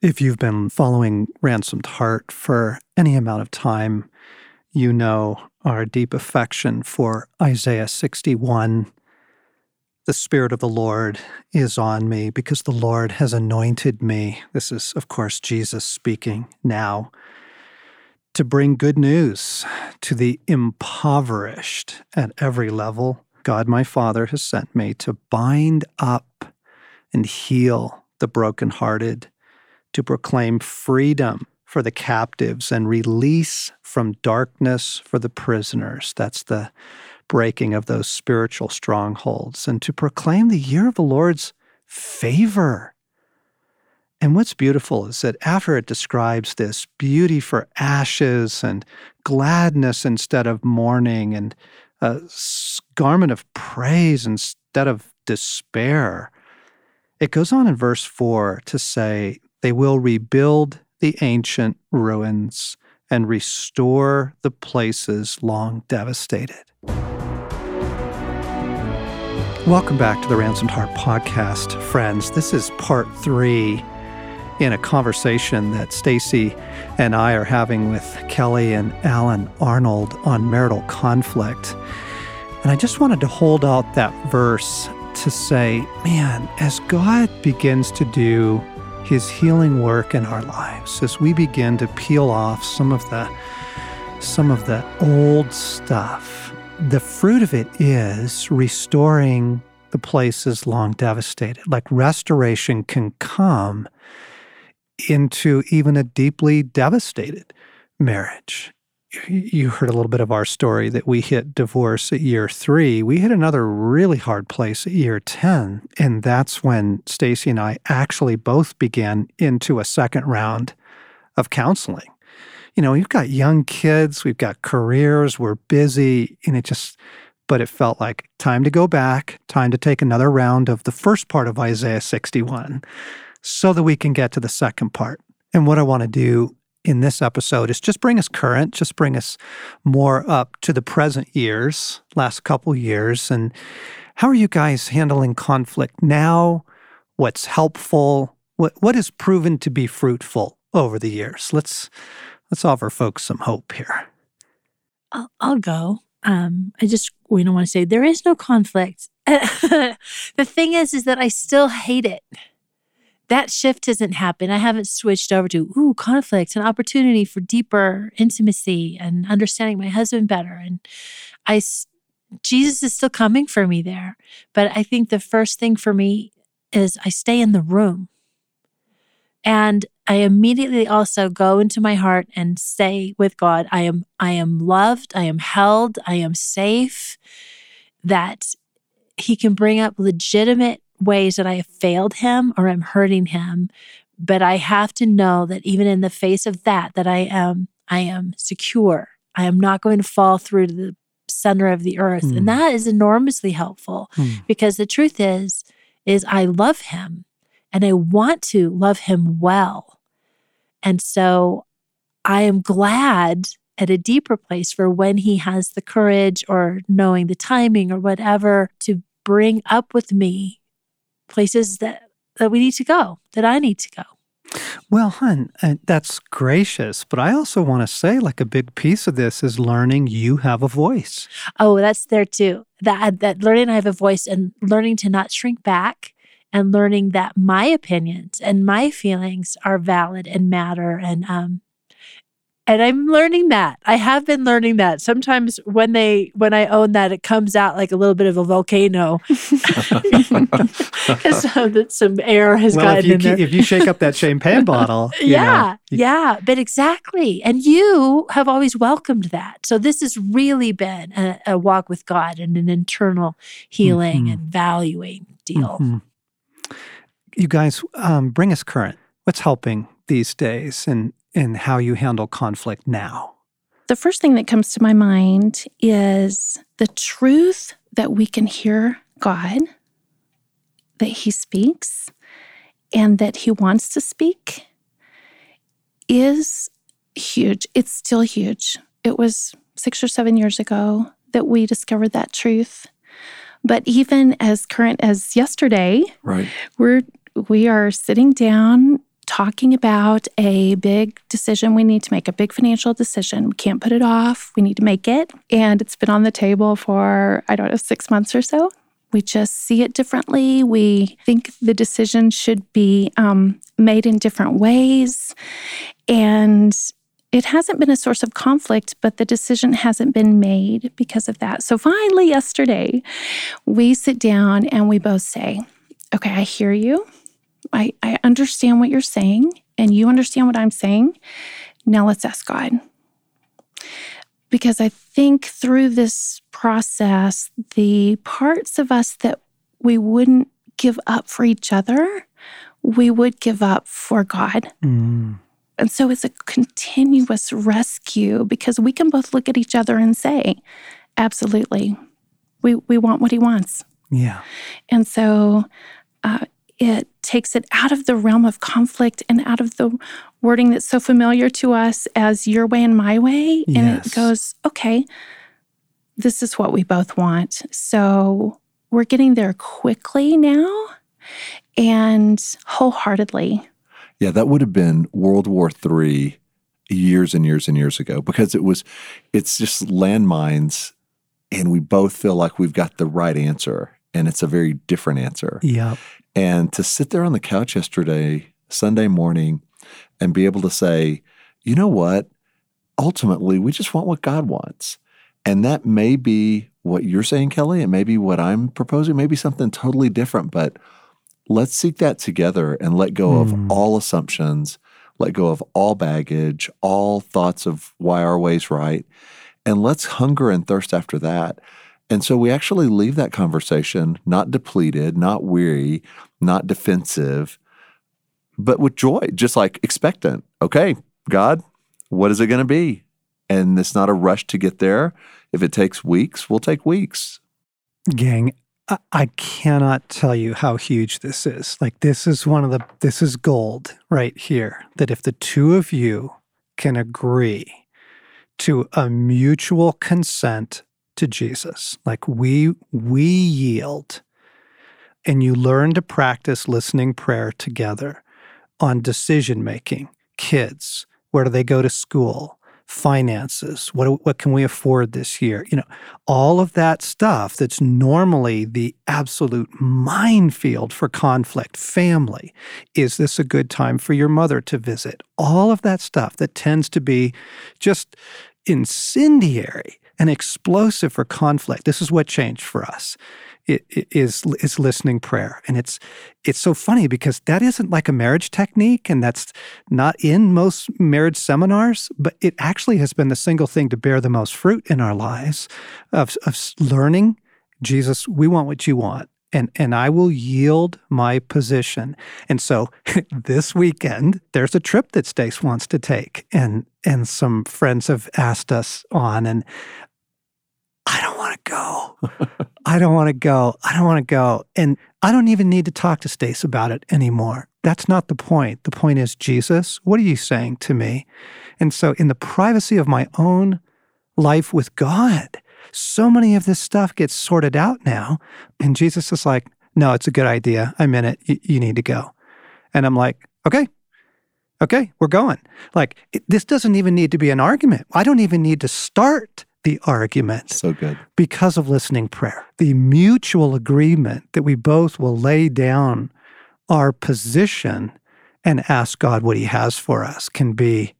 If you've been following Ransomed Heart for any amount of time, you know our deep affection for Isaiah 61. The Spirit of the Lord is on me because the Lord has anointed me. This is, of course, Jesus speaking now to bring good news to the impoverished at every level. God, my Father, has sent me to bind up and heal the brokenhearted to proclaim freedom for the captives and release from darkness for the prisoners. That's the breaking of those spiritual strongholds, and to proclaim the year of the Lord's favor. And what's beautiful is that after it describes this beauty for ashes and gladness instead of mourning and a garment of praise instead of despair, it goes on in verse 4 to say, they will rebuild the ancient ruins and restore the places long devastated. Welcome back to the Ransomed Heart podcast, friends. This is part three in a conversation that Stasi and I are having with Kelly and Alan Arnold on marital conflict. And I just wanted to hold out that verse to say, man, as God begins to do his healing work in our lives as we begin to peel off some of the some of the old stuff. The fruit of it is restoring the places long devastated. Like restoration can come into even a deeply devastated marriage you heard a little bit of our story that we hit divorce at year three. We hit another really hard place at year 10. And that's when Stasi and I actually both began into a second round of counseling. You know, we've got young kids, we've got careers, we're busy, and it just, but it felt like time to go back, time to take another round of the first part of Isaiah 61 so that we can get to the second part. And what I want to do in this episode is just bring us current, just bring us more up to the present years, last couple years. And how are you guys handling conflict now? What's helpful? What what has proven to be fruitful over the years? Let's let's offer folks some hope here. I'll, I'll go. Um, I just we don't want to say there is no conflict. the thing is, is that I still hate it that shift hasn't happened. I haven't switched over to, ooh, conflict, an opportunity for deeper intimacy and understanding my husband better. And I, Jesus is still coming for me there. But I think the first thing for me is I stay in the room. And I immediately also go into my heart and say with God, I am I am loved, I am held, I am safe, that he can bring up legitimate ways that I have failed him or I'm hurting him. But I have to know that even in the face of that, that I am, I am secure. I am not going to fall through to the center of the earth. Mm. And hmm. that is enormously helpful mm. because the truth is, is I love him and I want to love him well. And so I am glad at a deeper place for when he has the courage or knowing the timing or whatever to bring up with me places that that we need to go, that I need to go. Well, hun, uh, that's gracious, but I also want to say, like, a big piece of this is learning you have a voice. Oh, that's there too. That that learning I have a voice and learning to not shrink back and learning that my opinions and my feelings are valid and matter and um and I'm learning that. I have been learning that. Sometimes when they when I own that, it comes out like a little bit of a volcano because some air has well, gotten if you, in there. If you shake up that champagne bottle, yeah, know, you... yeah, but exactly. And you have always welcomed that. So this has really been a, a walk with God and an internal healing mm-hmm. and valuing deal. Mm-hmm. You guys, um, bring us current. What's helping these days, and in how you handle conflict now? The first thing that comes to my mind is the truth that we can hear God, that He speaks, and that He wants to speak is huge. It's still huge. It was six or seven years ago that we discovered that truth. But even as current as yesterday, right. we're we are sitting down talking about a big decision we need to make, a big financial decision. We can't put it off. We need to make it. And it's been on the table for, I don't know, six months or so. We just see it differently. We think the decision should be um, made in different ways. And it hasn't been a source of conflict, but the decision hasn't been made because of that. So finally, yesterday, we sit down and we both say, Okay, I hear you. I, I understand what you're saying, and you understand what I'm saying. Now let's ask God. Because I think through this process, the parts of us that we wouldn't give up for each other, we would give up for God. Mm. And so it's a continuous rescue because we can both look at each other and say, absolutely, we, we want what he wants. Yeah. And so uh, it takes it out of the realm of conflict and out of the wording that's so familiar to us as your way and my way. And Yes. it goes, okay, this is what we both want. So we're getting there quickly now and wholeheartedly. Yeah, that would have been World War III years and years and years ago because it was, it's just landmines, and we both feel like we've got the right answer, and it's a very different answer. Yep. And to sit there on the couch yesterday, Sunday morning, and be able to say, you know what? Ultimately, we just want what God wants. And that may be what you're saying, Kelly. It may be what I'm proposing, maybe something totally different, but let's seek that together and let go Hmm. of all assumptions, let go of all baggage, all thoughts of why our way's right. And let's hunger and thirst after that. And so we actually leave that conversation not depleted, not weary, not defensive, but with joy, just like expectant. Okay, God, what is it going to be? And it's not a rush to get there. If it takes weeks, we'll take weeks. Gang, I, I cannot tell you how huge this is. Like, this is one of the, this is gold right here. That if the two of you can agree to a mutual consent to Jesus, like we, we yield, and you learn to practice listening prayer together on decision making, kids, where do they go to school, finances, what, what can we afford this year? You know, all of that stuff that's normally the absolute minefield for conflict, family. Is this a good time for your mother to visit? All of that stuff that tends to be just incendiary and explosive for conflict. This is what changed for us. It, it is is listening prayer, and it's it's so funny because that isn't like a marriage technique, and that's not in most marriage seminars. But it actually has been the single thing to bear the most fruit in our lives of of learning. Jesus, we want what you want, and and I will yield my position. And so this weekend, there's a trip that Stace wants to take, and and some friends have asked us on, and want to go. I don't want to go. I don't want to go. And I don't even need to talk to Stace about it anymore. That's not the point. The point is, Jesus, what are you saying to me? And so, in the privacy of my own life with God, so many of this stuff gets sorted out now. And Jesus is like, no, it's a good idea. I'm in it. Y- you need to go. And I'm like, okay, okay, we're going. Like, it, this doesn't even need to be an argument. I don't even need to start the argument So good. because of listening prayer. The mutual agreement that we both will lay down our position and ask God what He has for us can be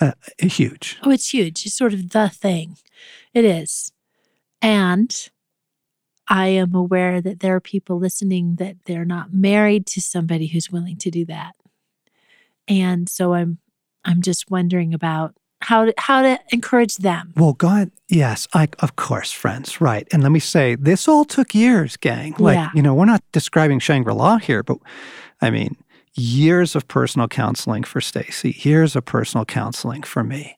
uh, huge. Oh, it's huge. It's sort of the thing. It is. And I am aware that there are people listening that they're not married to somebody who's willing to do that. And so I'm I'm just wondering about how to, how to encourage them. Well, God, yes, I, of course, friends, right. And let me say, this all took years, gang. Like, Yeah. you know, we're not describing Shangri La here, but I mean, years of personal counseling for Stasi, years of personal counseling for me,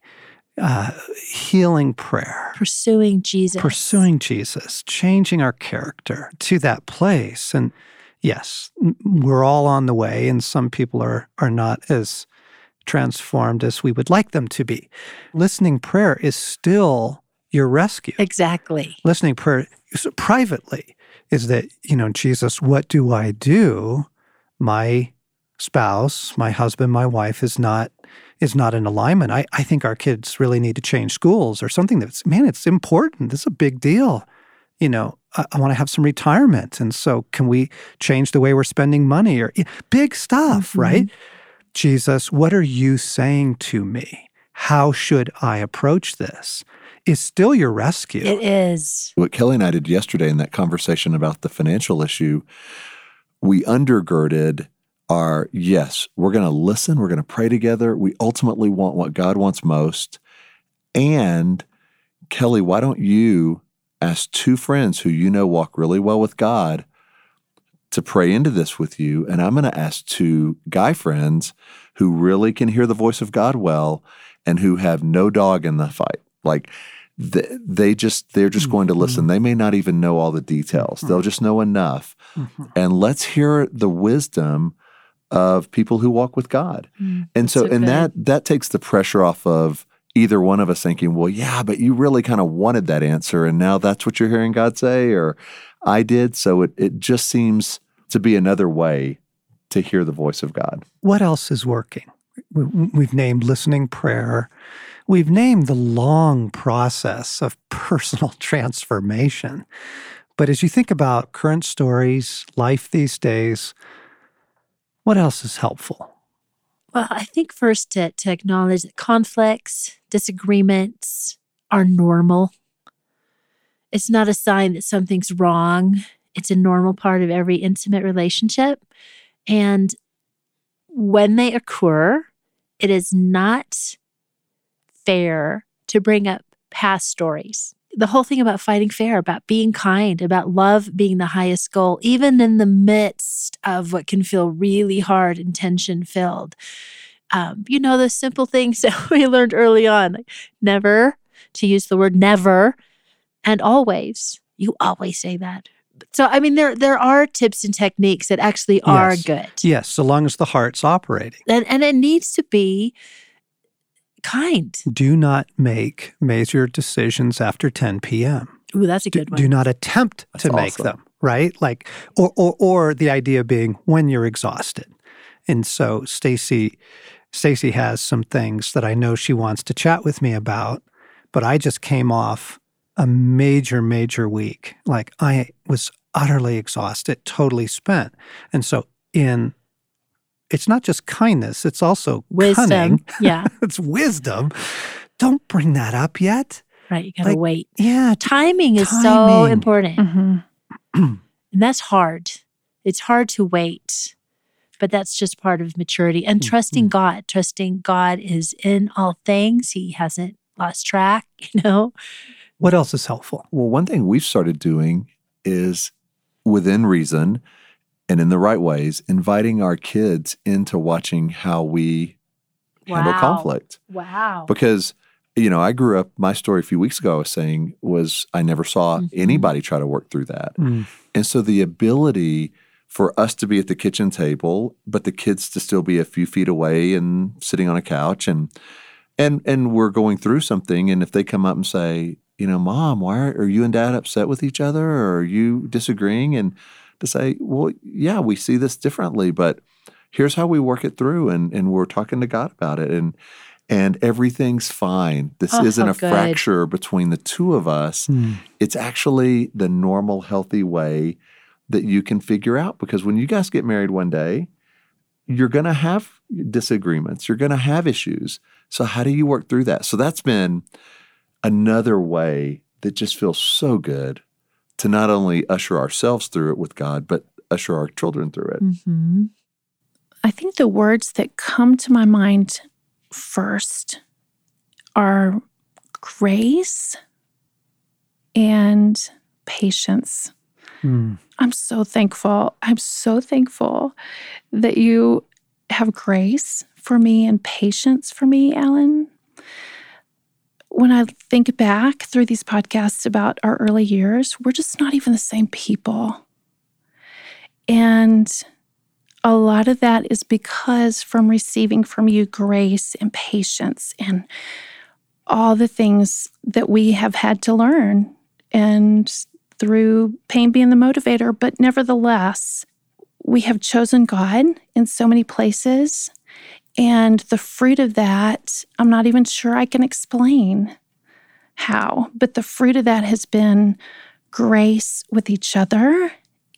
uh, healing prayer, Pursuing Jesus. pursuing Jesus, changing our character to that place. And yes, we're all on the way, and some people are are not as transformed as we would like them to be. Listening prayer is still your rescue. Exactly. Listening prayer privately is that, you know, Jesus, what do I do? My spouse, my husband, my wife is not is not in alignment. I, I think our kids really need to change schools or something that's man, it's important. This is a big deal. You know, I, I want to have some retirement. And so can we change the way we're spending money or big stuff, Mhm. right? Jesus, what are you saying to me? How should I approach this? Is still your rescue. It is. What Kelly and I did yesterday in that conversation about the financial issue, we undergirded our yes, we're going to listen, we're going to pray together. We ultimately want what God wants most. And Kelly, why don't you ask two friends who you know walk really well with God to pray into this with you? And I'm going to ask two guy friends who really can hear the voice of God well and who have no dog in the fight. Like, th- they just they're just going to listen they may not even know all the details they'll just know enough Mhm. and let's hear the wisdom of people who walk with god Mm, and so, so and good. that that takes the pressure off of either one of us thinking well yeah but you really kind of wanted that answer and now that's what you're hearing god say or i did so it, it just seems to be another way to hear the voice of god what else is working? We- We've named listening prayer. We've named the long process of personal transformation. But as you think about current stories, life these days, what else is helpful? Well, I think first to, to acknowledge that conflicts, disagreements are normal. It's not a sign that something's wrong. It's a normal part of every intimate relationship. And when they occur, it is not fair to bring up past stories. The whole thing about fighting fair, about being kind, about love being the highest goal, even in the midst of what can feel really hard and tension filled. Um, you know, the simple things that we learned early on like never to use the word never and always. You always say that. So, I mean, there there are tips and techniques that actually are Yes. good. Yes, so long as the heart's operating. And, and it needs to be kind. Do not make major decisions after 10 p.m. Ooh, that's a do, good one. do not attempt That's to make them right like or, or or the idea being when you're exhausted and so stacy stacy has some things that i know she wants to chat with me about but i just came off a major major week like i was utterly exhausted totally spent and so in it's not just kindness it's also Wisdom. cunning Yeah, it's wisdom don't bring that up yet right. You got to Like- wait. yeah Timing is so Timing. important. Mhm. And that's hard. It's hard to wait, but that's just part of maturity and trusting Mhm. God. Trusting God is in all things. He hasn't lost track, you know? what else is helpful Well, one thing we've started doing is within reason and in the right ways, inviting our kids into watching how we handle conflict. Wow. Because, you know, I grew up, my story a few weeks ago I was saying was I never saw Mhm. anybody try to work through that. Mm. And so the ability for us to be at the kitchen table, but the kids to still be a few feet away and sitting on a couch and and and we're going through something and if they come up and say, you know, mom, why are, are you and dad upset with each other or are you disagreeing? And to say, well, yeah, we see this differently, but here's how we work it through and and we're talking to God about it and and everything's fine. This Oh, isn't a good. fracture between the two of us Mm. it's actually the normal, healthy way that you can figure out. Because when you guys get married one day, you're going to have disagreements, you're going to have issues. So, how do you work through that? So, that's been another way that just feels so good to not only usher ourselves through it with God, but usher our children through it. hmm I think the words that come to my mind first are grace and patience. Mm. I'm so thankful. I'm so thankful that you have grace for me and patience for me, Alan. When I think back through these podcasts about our early years, we're just not even the same people. And a lot of that is because from receiving from you grace and patience and all the things that we have had to learn and through pain being the motivator, but nevertheless, we have chosen God in so many places. And the fruit of that, I'm not even sure I can explain how, but the fruit of that has been grace with each other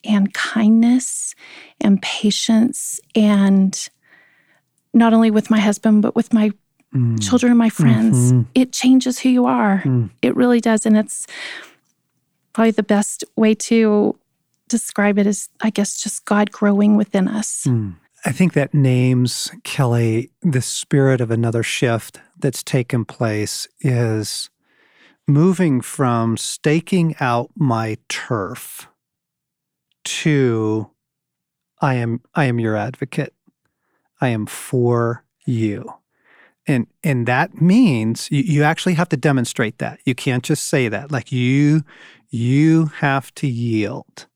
and kindness and patience and not only with my husband but with my Mm. children and my friends Mhm. it changes who you are Mm. it really does and it's probably the best way to describe it is i guess just god growing within us Mm. I think that names, Kelly, the spirit of another shift that's taken place is moving from staking out my turf to I am I am your advocate. I am for you. And and that means you, you actually have to demonstrate that. You can't just say that. Like you you have to yield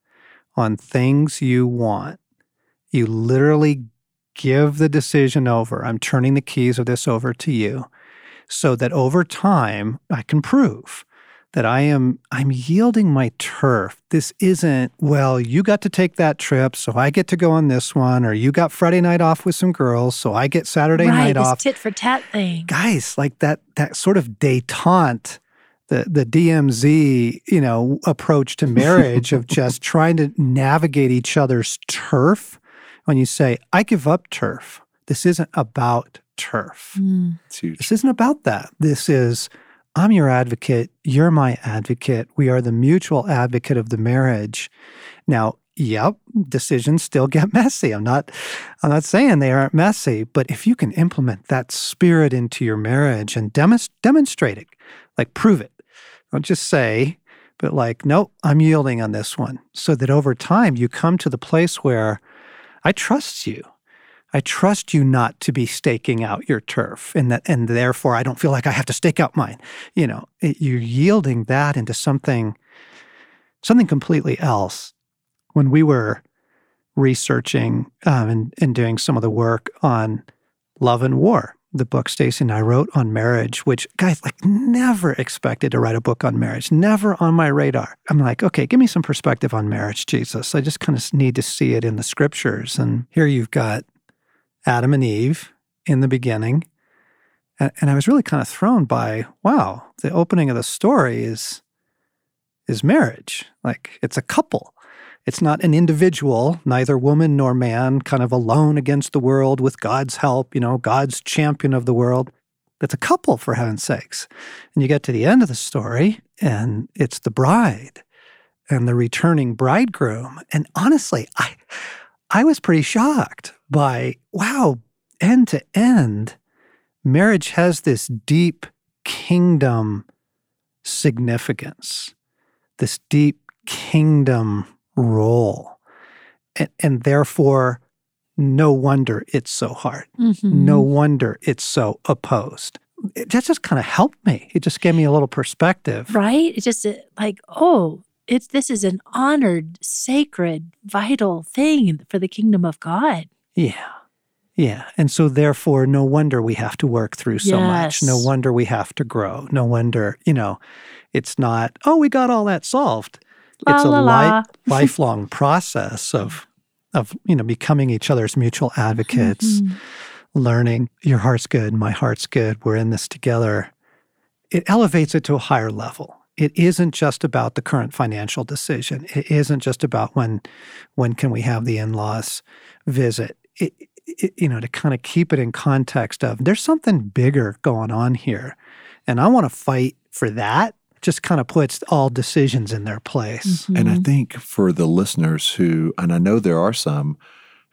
on things you want you literally give the decision over. I'm turning the keys of this over to you so that over time I can prove that I am I'm yielding my turf. This isn't, well, you got to take that trip, so I get to go on this one, or you got Friday night off with some girls, so I get Saturday right, night this off. tit for tat thing. Guys, like that that sort of detente the the DMZ, you know, approach to marriage of just trying to navigate each other's turf. When you say, "I give up turf," this isn't about turf. Mm. This isn't about that. This is, I'm your advocate. You're my advocate. We are the mutual advocate of the marriage. Now, yep, decisions still get messy. I'm not, I'm not saying they aren't messy, but if you can implement that spirit into your marriage and demonst- demonstrate it, like prove it, don't just say, but like, nope, I'm yielding on this one, so that over time you come to the place where I trust you. I trust you not to be staking out your turf, and that, and therefore I don't feel like I have to stake out mine. You know, it, you're yielding that into something, something completely else. When we were researching um, and, and doing some of the work on Love and War, the book Stasi and I wrote on marriage, which guys like never expected to write a book on marriage, never on my radar. I'm like, okay, give me some perspective on marriage, Jesus. I just kind of need to see it in the scriptures. And here you've got Adam and Eve in the beginning. And, and I was really kind of thrown by, wow, the opening of the story is is marriage. Like it's a couple. It's not an individual, neither woman nor man, kind of alone against the world with God's help, you know, God's champion of the world. That's a couple, for heaven's sakes. And you get to the end of the story, and it's the bride and the returning bridegroom. And honestly, I I was pretty shocked by wow, end to end, marriage has this deep kingdom significance, this deep kingdom role. And, and therefore, no wonder it's so hard. Mhm. No wonder it's so opposed. It, that just kind of helped me. It just gave me a little perspective. right? It just like, oh, it's this is an honored, sacred, vital thing for the kingdom of God. Yeah. Yeah. And so, therefore, no wonder we have to work through so much. No wonder we have to grow. No wonder, you know, it's not, oh, we got all that solved. La, it's a la, la. li- lifelong process of, of, you know, becoming each other's mutual advocates, Mhm. learning your heart's good, my heart's good, we're in this together. It elevates it to a higher level. It isn't just about the current financial decision. It isn't just about when when can we have the in-laws visit. It, it, you know, to kind of keep it in context of there's something bigger going on here. And I want to fight for that. Just kind of puts all decisions in their place. Mm-hmm. And I think for the listeners who, and I know there are some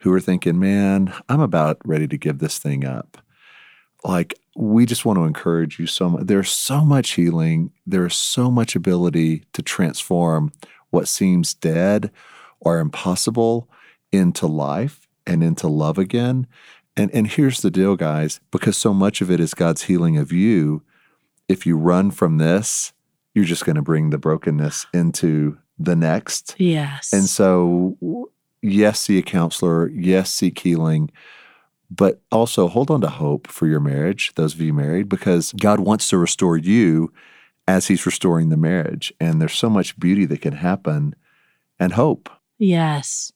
who are thinking, man, I'm about ready to give this thing up. Like, we just want to encourage you so much. There's so much healing, there's so much ability to transform what seems dead or impossible into life and into love again. And, and here's the deal, guys because so much of it is God's healing of you, if you run from this, you're just going to bring the brokenness into the next. yes. And so, yes, see a counselor, yes, seek healing, but also hold on to hope for your marriage, those of you married, because God wants to restore you as He's restoring the marriage. And there's so much beauty that can happen and hope. Yes.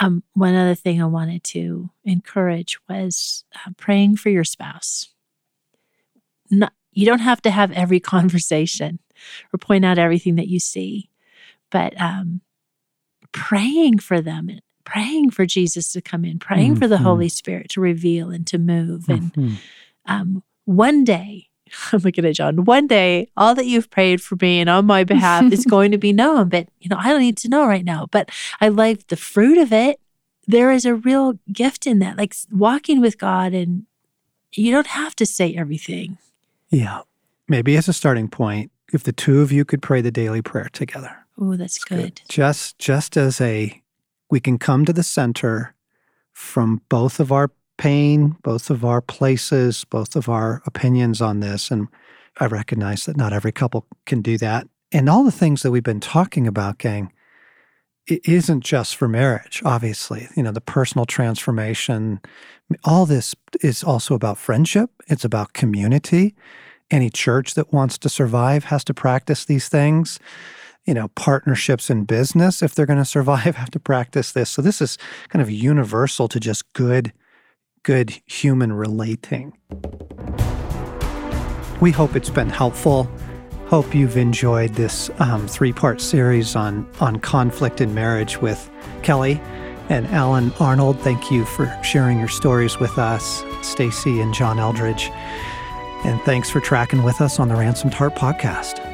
Um, one other thing I wanted to encourage was uh, praying for your spouse. Not, you don't have to have every conversation or point out everything that you see, but um, praying for them, praying for Jesus to come in, praying mm-hmm. for the mm-hmm. Holy Spirit to reveal and to move. And mm-hmm. um, one day, I'm looking at John. One day, all that you've prayed for me and on my behalf is going to be known. But you know, I don't need to know right now. But I like the fruit of it. There is a real gift in that, like walking with God, and you don't have to say everything. Yeah, maybe as a starting point, if the two of you could pray the daily prayer together. Oh, that's, that's good. good. Just, just as a, we can come to the center from both of our pain, both of our places, both of our opinions on this. And I recognize that not every couple can do that. And all the things that we've been talking about, gang, it isn't just for marriage, obviously. You know, the personal transformation, all this is also about friendship, it's about community. Any church that wants to survive has to practice these things. You know, partnerships in business, if they're going to survive, have to practice this. So, this is kind of universal to just good good human relating. We hope it's been helpful. Hope you've enjoyed this um, three part series on, on conflict in marriage with Kelly and Alan Arnold. Thank you for sharing your stories with us, Stasi and John Eldredge. And thanks for tracking with us on the Ransomed Heart podcast.